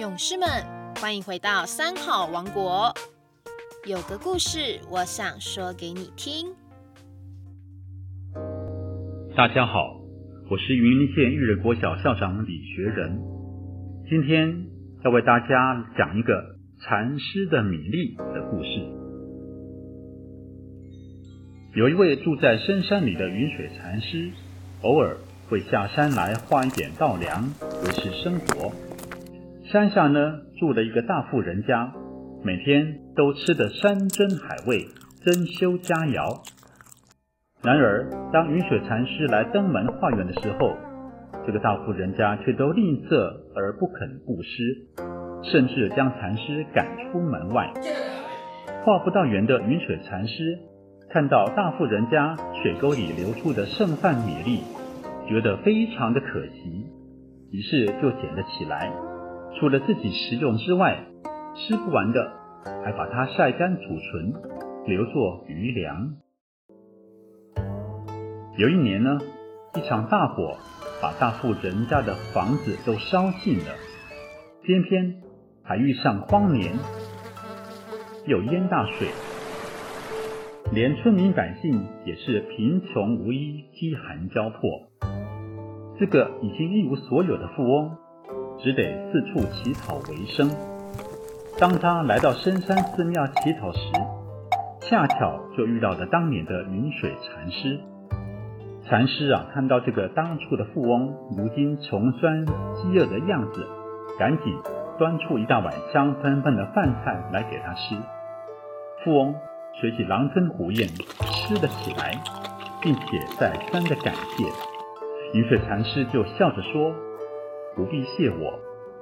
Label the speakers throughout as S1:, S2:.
S1: 勇士们，欢迎回到三好王国。有个故事，我想说给你听。
S2: 大家好，我是云林县育人国小校长李学仁。今天要为大家讲一个禅师的米粒的故事。有一位住在深山里的云水禅师，偶尔会下山来换一点稻粮维持生活。山下呢住了一个大富人家，每天都吃得山珍海味、珍馐佳肴。然而，当云水禅师来登门化缘的时候，这个大富人家却都吝啬而不肯布施，甚至将禅师赶出门外。化不到缘的云水禅师看到大富人家水沟里流出的剩饭米粒，觉得非常的可惜，于是就捡了起来。除了自己食用之外，吃不完的还把它晒干储存，留作余粮。有一年呢，一场大火把大富人家的房子都烧尽了，偏偏还遇上荒年，又淹大水，连村民百姓也是贫穷无依、饥寒交迫。这个已经一无所有的富翁。只得四处乞讨为生。当他来到深山寺庙乞讨时，恰巧就遇到了当年的云水禅师。禅师啊，看到这个当初的富翁如今穷酸饥饿的样子，赶紧端出一大碗香喷喷的饭菜来给他吃。富翁随即狼吞虎咽吃了起来，并且再三的感谢。云水禅师就笑着说。不必谢我，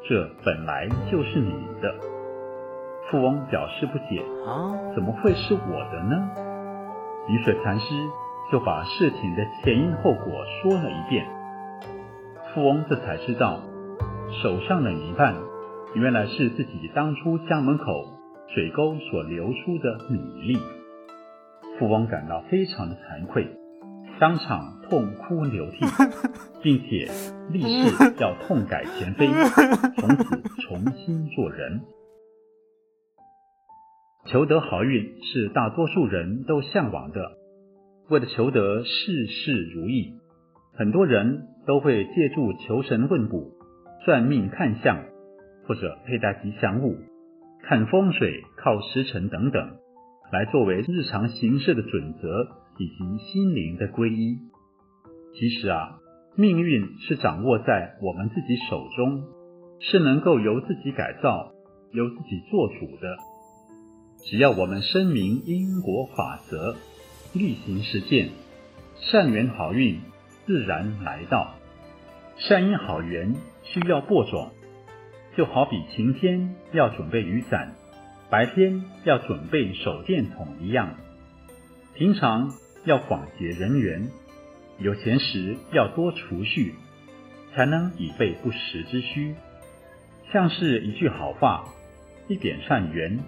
S2: 这本来就是你的。富翁表示不解，怎么会是我的呢？雨水禅师就把事情的前因后果说了一遍。富翁这才知道，手上的泥饭原来是自己当初家门口水沟所流出的米粒。富翁感到非常的惭愧。当场痛哭流涕，并且立誓要痛改前非，从此重新做人。求得好运是大多数人都向往的。为了求得事事如意，很多人都会借助求神问卜、算命看相，或者佩戴吉祥物、看风水、靠时辰等等，来作为日常行事的准则。以及心灵的皈依。其实啊，命运是掌握在我们自己手中，是能够由自己改造、由自己做主的。只要我们声明因果法则，力行实践，善缘好运自然来到。善因好缘需要播种，就好比晴天要准备雨伞，白天要准备手电筒一样。平常。要广结人缘，有钱时要多储蓄，才能以备不时之需。像是一句好话，一点善缘，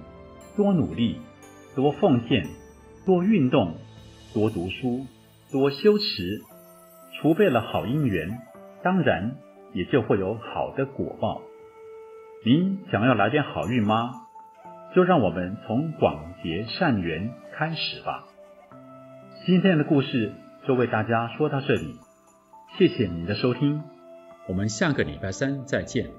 S2: 多努力，多奉献，多运动，多读书，多修持，储备了好姻缘，当然也就会有好的果报。您想要来点好运吗？就让我们从广结善缘开始吧。今天的故事就为大家说到这里，谢谢您的收听，
S3: 我们下个礼拜三再见。